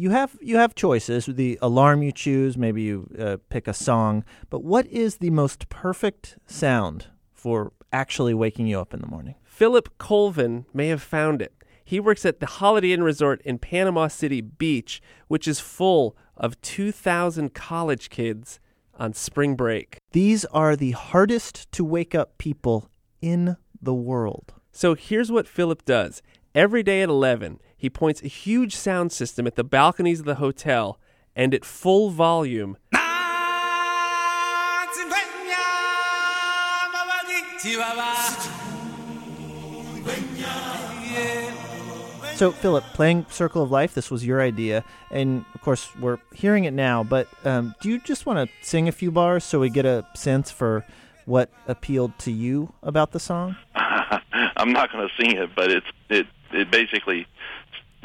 you have you have choices. The alarm you choose, maybe you uh, pick a song. But what is the most perfect sound for actually waking you up in the morning? Philip Colvin may have found it. He works at the Holiday Inn Resort in Panama City Beach, which is full of 2,000 college kids on spring break. These are the hardest to wake up people in the world. So here's what Philip does. Every day at 11, he points a huge sound system at the balconies of the hotel and at full volume. So, Philip, playing Circle of Life, this was your idea, and of course, we're hearing it now. But um, do you just want to sing a few bars so we get a sense for what appealed to you about the song? I'm not going to sing it, but it's it it basically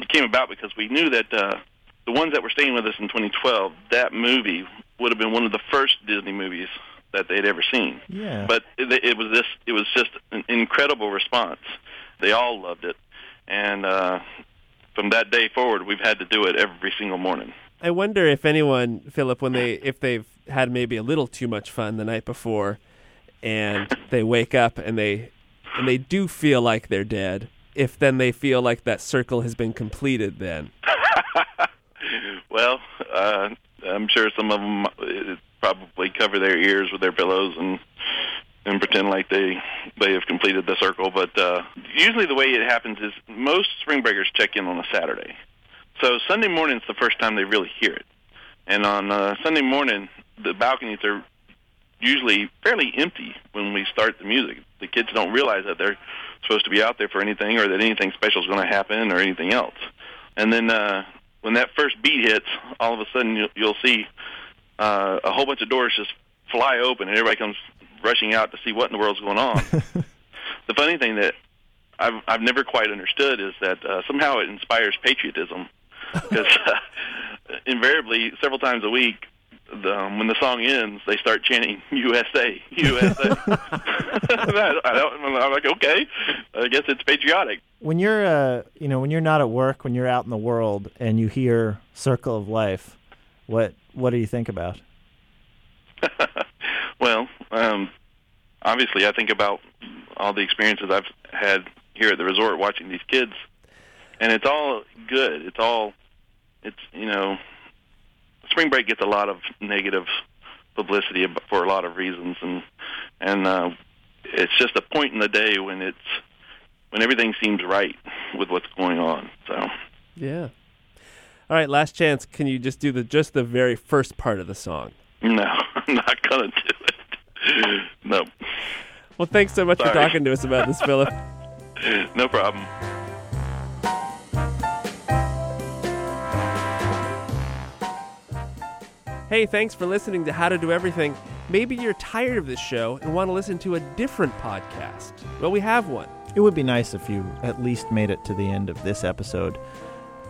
came about because we knew that uh, the ones that were staying with us in 2012, that movie would have been one of the first Disney movies that they'd ever seen. Yeah. But it, it was this. It was just an incredible response. They all loved it, and uh, from that day forward, we've had to do it every single morning. I wonder if anyone, Philip, when they if they've had maybe a little too much fun the night before, and they wake up and they and they do feel like they're dead. If then they feel like that circle has been completed, then well, uh, I'm sure some of them uh, probably cover their ears with their pillows and and pretend like they they have completed the circle. But uh, usually, the way it happens is most spring breakers check in on a Saturday, so Sunday morning is the first time they really hear it. And on uh, Sunday morning, the balconies are usually fairly empty when we start the music. The kids don't realize that they're supposed to be out there for anything or that anything special is going to happen or anything else. And then uh, when that first beat hits, all of a sudden you'll, you'll see uh, a whole bunch of doors just fly open and everybody comes rushing out to see what in the world's going on. the funny thing that I've I've never quite understood is that uh, somehow it inspires patriotism because uh, invariably several times a week the, um, when the song ends, they start chanting USA, USA. I don't, I'm like, okay, I guess it's patriotic. When you're, uh, you know, when you're not at work, when you're out in the world, and you hear "Circle of Life," what what do you think about? well, um, obviously, I think about all the experiences I've had here at the resort watching these kids, and it's all good. It's all, it's you know, spring break gets a lot of negative publicity for a lot of reasons, and and uh, it's just a point in the day when it's when everything seems right with what's going on. So yeah. All right, last chance. Can you just do the just the very first part of the song? No, I'm not gonna do it. no. Well, thanks so much Sorry. for talking to us about this, Philip. no problem. Hey, thanks for listening to How to Do Everything. Maybe you're tired of this show and want to listen to a different podcast. Well, we have one. It would be nice if you at least made it to the end of this episode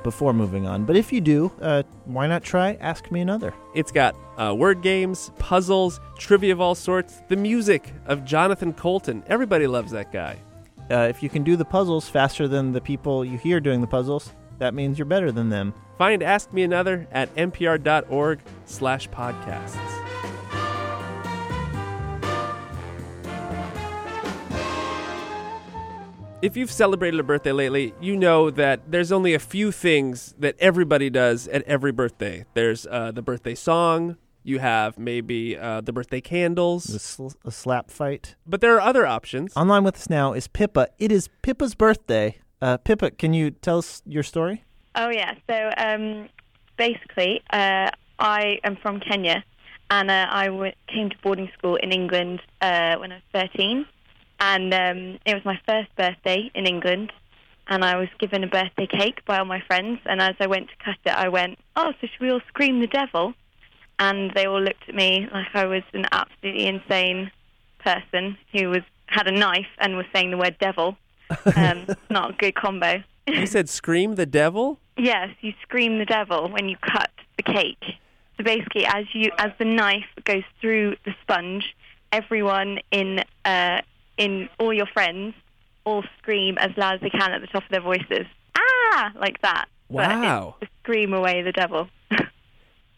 before moving on. But if you do, uh, why not try Ask Me Another? It's got uh, word games, puzzles, trivia of all sorts, the music of Jonathan Coulton. Everybody loves that guy. Uh, if you can do the puzzles faster than the people you hear doing the puzzles, that means you're better than them. Find Ask Me Another at npr.org slash podcasts. If you've celebrated a birthday lately, you know that there's only a few things that everybody does at every birthday. There's uh, the birthday song, you have maybe uh, the birthday candles, The sl- a slap fight. but there are other options. Online with us now is Pippa. It is Pippa's birthday. Uh, Pippa, can you tell us your story? Oh yeah. So um, basically, uh, I am from Kenya, and uh, I w- came to boarding school in England uh, when I was 13, and um, it was my first birthday in England, and I was given a birthday cake by all my friends. And as I went to cut it, I went, "Oh, so should we all scream the devil?" And they all looked at me like I was an absolutely insane person who was had a knife and was saying the word devil. Um, not a good combo. you said scream the devil? Yes, you scream the devil when you cut the cake. So basically, as you as the knife goes through the sponge, everyone in uh, in all your friends all scream as loud as they can at the top of their voices, ah, like that. Wow. scream away the devil.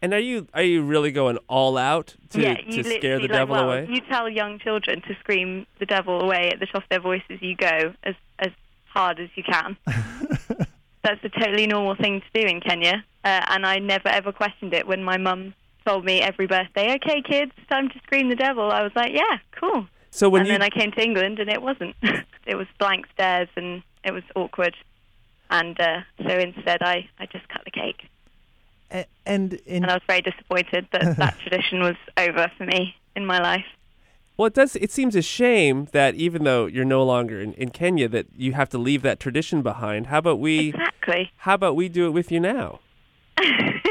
And are you are you really going all out to, yeah, to scare literally, the like, devil well, away? You tell young children to scream the devil away at the top of their voices. You go as as hard as you can. That's a totally normal thing to do in Kenya, uh, and I never ever questioned it when my mum told me every birthday, "Okay, kids, time to scream the devil." I was like, "Yeah, cool." So when and you then I came to England, and it wasn't. it was blank stares, and it was awkward. And uh, so instead, I I just cut the cake, A- and in and I was very disappointed that that tradition was over for me in my life. well, it does. It seems a shame that even though you're no longer in, in Kenya, that you have to leave that tradition behind. How about we? Exactly. How about we do it with you now?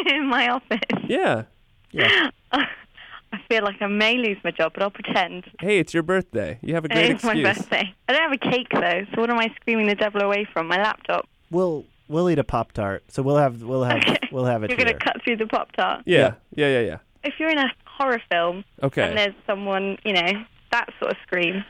in my office. Yeah. yeah, I feel like I may lose my job, but I'll pretend. Hey, it's your birthday. You have a great it's my birthday. I don't have a cake though, so what am I screaming the devil away from? My laptop. we'll we'll eat a pop tart. So we'll have we'll have Okay. we'll have it You're here. going to cut through the pop tart. Yeah. Yeah. Yeah. Yeah. If you're in a horror film Okay. and there's someone, you know, that sort of scream.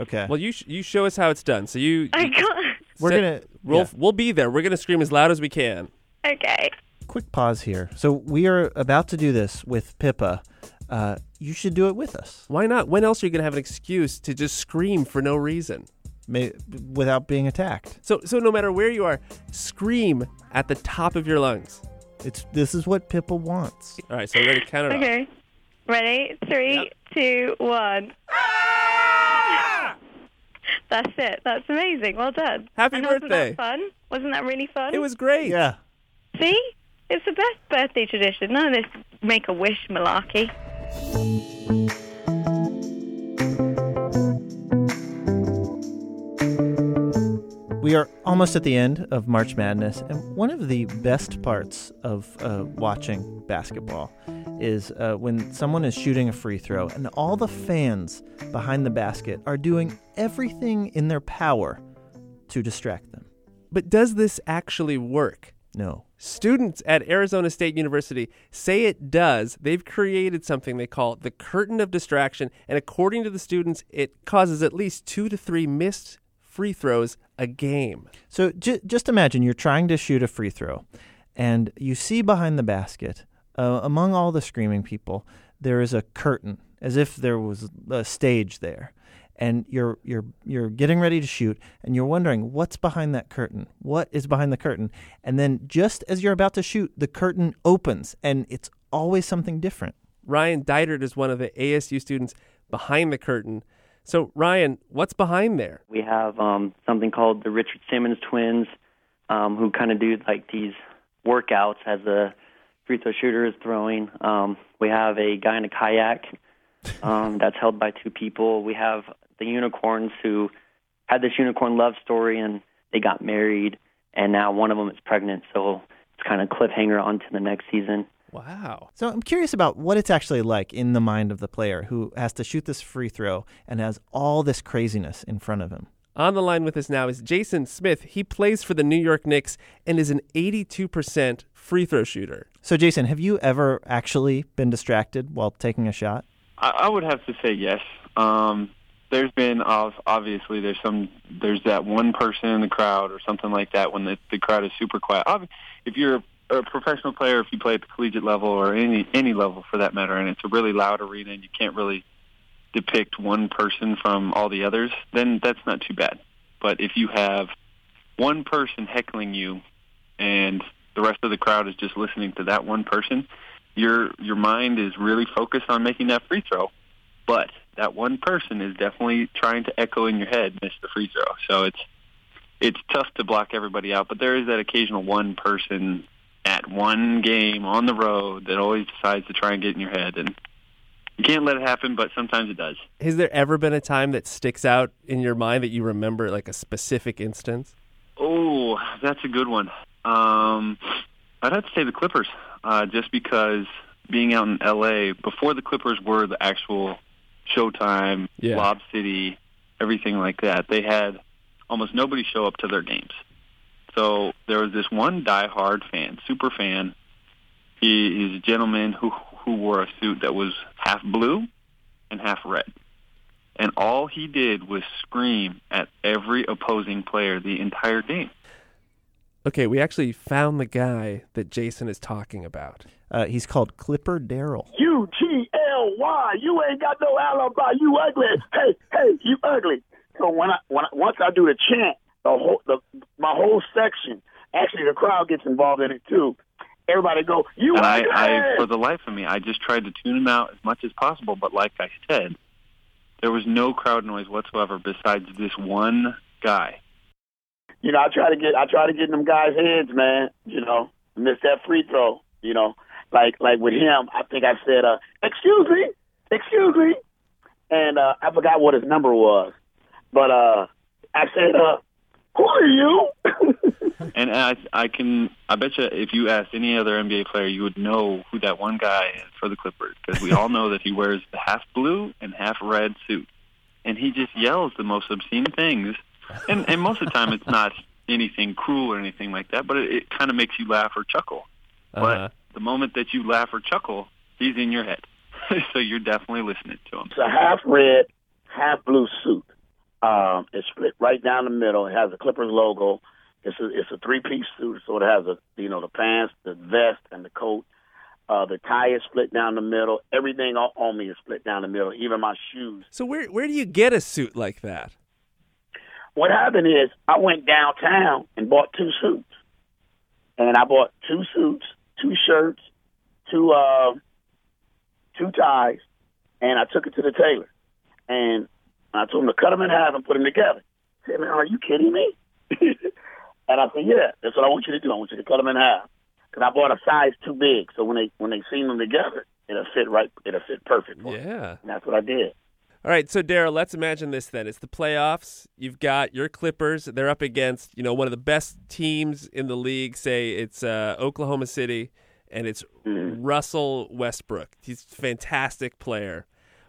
okay, Well, you sh- you show us how it's done. So you, I can't. we're gonna we'll yeah. we'll be there. We're gonna scream as loud as we can. Okay. quick pause here. So we are about to do this with Pippa. Uh, you should do it with us, Why not? When else are you gonna have an excuse to just scream for no reason? May, without being attacked. So so no matter where you are, scream at the top of your lungs. It's this is what Pippa wants. All right. So ready? To count it off. Okay. Ready? Three, Yep. two, one. That's it. That's amazing. Well done. Happy and wasn't birthday. That fun? Wasn't that really fun? It was great. Yeah. See? It's the best birthday tradition. None of this make a wish malarkey. We are almost at the end of March Madness, and one of the best parts of uh, watching basketball is uh, when someone is shooting a free throw and all the fans behind the basket are doing everything in their power to distract them. But does this actually work? No. Students at Arizona State University say it does. They've created something they call the curtain of distraction, and according to the students, it causes at least two to three missed free throws a game. So j- just imagine you're trying to shoot a free throw, and you see behind the basket, uh, among all the screaming people, there is a curtain, as if there was a stage there. And you're you're you're getting ready to shoot, and you're wondering what's behind that curtain. What is behind the curtain? And then just as you're about to shoot, the curtain opens, and it's always something different. Ryan Deitert is one of the ASU students behind the curtain. So, Ryan, what's behind there? We have um, something called the Richard Simmons twins, um, who kind of do like these workouts as the free throw shooter is throwing. Um, we have a guy in a kayak um, that's held by two people. We have the unicorns who had this unicorn love story and they got married, and now one of them is pregnant. So it's kind of cliffhanger on to the next season. Wow. So I'm curious about what it's actually like in the mind of the player who has to shoot this free throw and has all this craziness in front of him. On the line with us now is Jason Smith. He plays for the New York Knicks and is an 82% free throw shooter. So Jason, have you ever actually been distracted while taking a shot? I, I would have to say yes. Um, there's been obviously there's some there's that one person in the crowd or something like that when the, the crowd is super quiet. If you're a, professional player, if you play at the collegiate level or any any level for that matter, and it's a really loud arena and you can't really depict one person from all the others, then that's not too bad. But if you have one person heckling you and the rest of the crowd is just listening to that one person, your your mind is really focused on making that free throw. But that one person is definitely trying to echo in your head, miss the free throw. So it's it's tough to block everybody out, but there is that occasional one person at one game on the road that always decides to try and get in your head and you can't let it happen, but sometimes it does. Has there ever been a time that sticks out in your mind that you remember, like a specific instance? Oh, that's a good one. Um, I'd have to say the Clippers, uh, just because being out in L.A. before the Clippers were the actual Showtime, Yeah. Lob City, everything like that, they had almost nobody show up to their games. So there was this one diehard fan, super fan. He is a gentleman who who wore a suit that was half blue and half red. And all he did was scream at every opposing player the entire game. Okay, we actually found the guy that Jason is talking about. Uh, he's called Clipper Darrell. U G L Y. You ain't got no alibi. You ugly. Hey, hey, you ugly. So when I when I, once I do the chant, the whole the my whole section, actually the crowd gets involved in it too. Everybody go, you And I. I, for the life of me, I just tried to tune them out as much as possible. But like I said, there was no crowd noise whatsoever besides this one guy. you know, I try to get I try to get in them guys' heads, man. You know, miss that free throw. You know, like like with him, I think I said, uh, "Excuse me, excuse me," and uh, I forgot what his number was, but uh, I said, uh, "Who are you?" And I, I can, I bet you, if you asked any other NBA player, you would know who that one guy is for the Clippers because we all know that he wears the half blue and half red suit, and he just yells the most obscene things. And and most of the time, it's not anything cruel or anything like that, but it, it kind of makes you laugh or chuckle. Uh-huh. But the moment that you laugh or chuckle, he's in your head, so you're definitely listening to him. It's a half red, half blue suit. Um, it's split right down the middle. It has the Clippers logo. It's a it's a three piece suit, so it has a you know the pants, the vest, and the coat. Uh, the tie is split down the middle. Everything on, on me is split down the middle, even my shoes. So where where do you get a suit like that? What happened is I went downtown and bought two suits, and I bought two suits, two shirts, two uh, two ties, and I took it to the tailor, and I told him to cut them in half and put them together. He said, "Man, are you kidding me?" and I said, "Yeah, that's what I want you to do. I want you to cut them in half." Because I bought a size too big, so when they when they seen them together, it'll fit right. It'll fit perfect. Yeah. And that's what I did. All right, so Darrell, let's imagine this then. It's the playoffs. You've got your Clippers. They're up against, you know, one of the best teams in the league. Say it's uh, Oklahoma City, and it's Russell Westbrook. He's a fantastic player.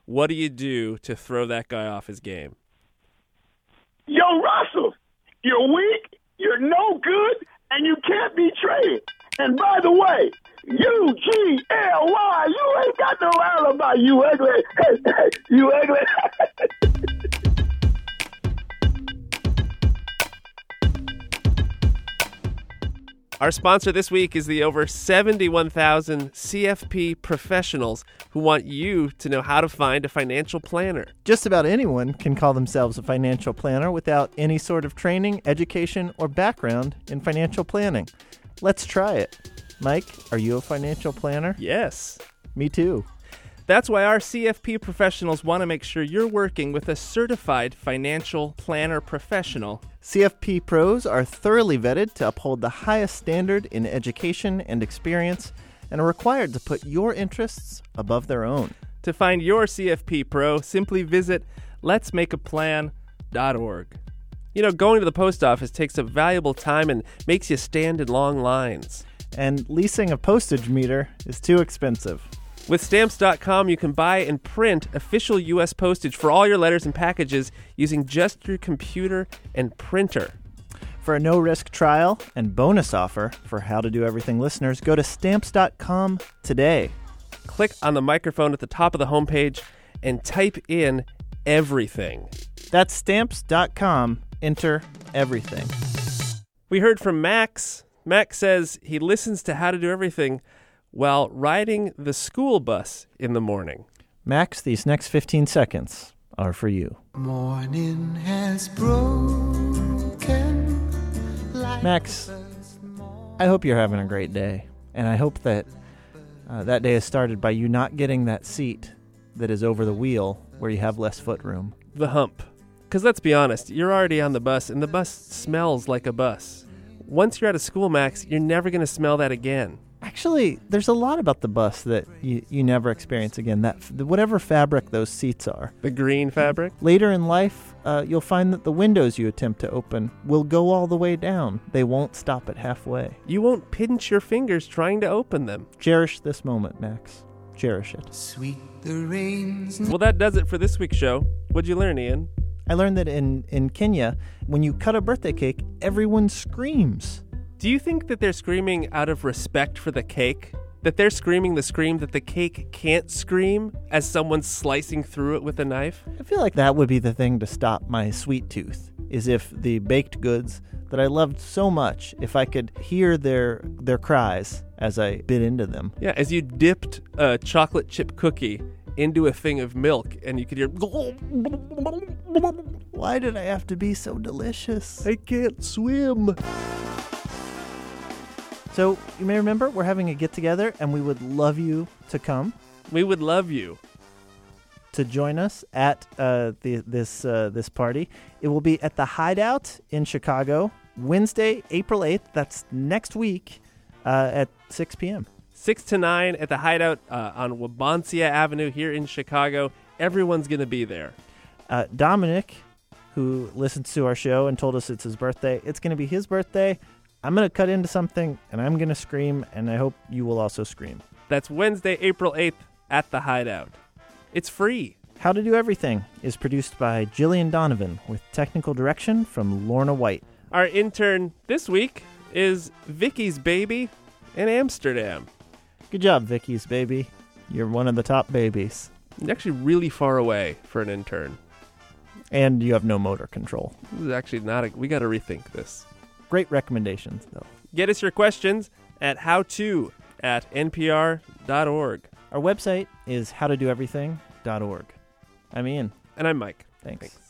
What do you do to throw that guy off his game? Yo, Russell, you're weak, you're no good, and you can't be traded. And by the way, U G L Y, you ain't got no alibi, you ugly, you ugly. Our sponsor this week is the over 71,000 CFP professionals who want you to know how to find a financial planner. Just about anyone can call themselves a financial planner without any sort of training, education, or background in financial planning. Let's try it. Mike, are you a financial planner? Yes. Me too. That's why our CFP professionals want to make sure you're working with a certified financial planner professional. CFP pros are thoroughly vetted to uphold the highest standard in education and experience and are required to put your interests above their own. To find your CFP pro, simply visit letsmakeaplan.org. You know, going to the post office takes up valuable time and makes you stand in long lines. And leasing a postage meter is too expensive. With stamps.com, you can buy and print official U.S. postage for all your letters and packages using just your computer and printer. For a no risk trial and bonus offer for How to Do Everything listeners, go to stamps.com today. Click on the microphone at the top of the homepage and type in everything. That's stamps.com. Enter everything. We heard from Max. Max says he listens to How to Do Everything while riding the school bus in the morning. Max, these next 15 seconds are for you. Morning has broken. like Max, I hope you're having a great day. And I hope that uh, that day is started by you not getting that seat that is over the wheel where you have less foot room. The hump. Because let's be honest, you're already on the bus, and the bus smells like a bus. Once you're out of school, Max, you're never going to smell that again. Actually, there's a lot about the bus that you, you never experience again. That whatever fabric those seats are. The green fabric? Later in life, uh, you'll find that the windows you attempt to open will go all the way down. They won't stop at halfway. You won't pinch your fingers trying to open them. Cherish this moment, Max. Cherish it. Sweet the rains. Well, that does it for this week's show. What'd you learn, Ian? I learned that in, in Kenya, when you cut a birthday cake, everyone screams. Do you think that they're screaming out of respect for the cake? That they're screaming the scream that the cake can't scream as someone's slicing through it with a knife? I feel like that would be the thing to stop my sweet tooth. is if the baked goods that I loved so much, if I could hear their their cries as I bit into them. Yeah, as you dipped a chocolate chip cookie into a thing of milk, and you could hear. Why did I have to be so delicious? I can't swim. So you may remember we're having a get together, and we would love you to come We would love you. to join us at uh, the, this uh, this party. It will be at the Hideout in Chicago, Wednesday, April eighth. That's next week uh, at six p.m. 6 to 9 at the Hideout uh, on Wabansia Avenue here in Chicago. Everyone's going to be there. Uh, Dominic, who listens to our show and told us it's his birthday, it's going to be his birthday. I'm going to cut into something and I'm going to scream, and I hope you will also scream. That's Wednesday, April 8th at the Hideout. It's free. How to Do Everything is produced by Jillian Donovan with technical direction from Lorna White. Our intern this week is Vicky's baby in Amsterdam. Good job, Vicky's baby. You're one of the top babies. You're actually, really far away for an intern. And you have no motor control. This is actually not a. We got to rethink this. Great recommendations, though. Get us your questions at howto at npr.org. Our website is howtodoeverything.org. I'm Ian. And I'm Mike. Thanks. Thanks.